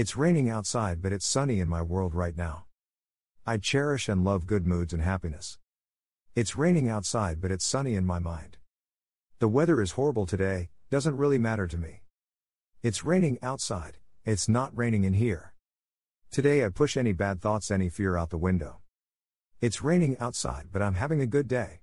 It's raining outside, but it's sunny in my world right now. I cherish and love good moods and happiness. It's raining outside, but it's sunny in my mind. The weather is horrible today, doesn't really matter to me. It's raining outside, it's not raining in here. Today I push any bad thoughts, any fear out the window. It's raining outside, but I'm having a good day.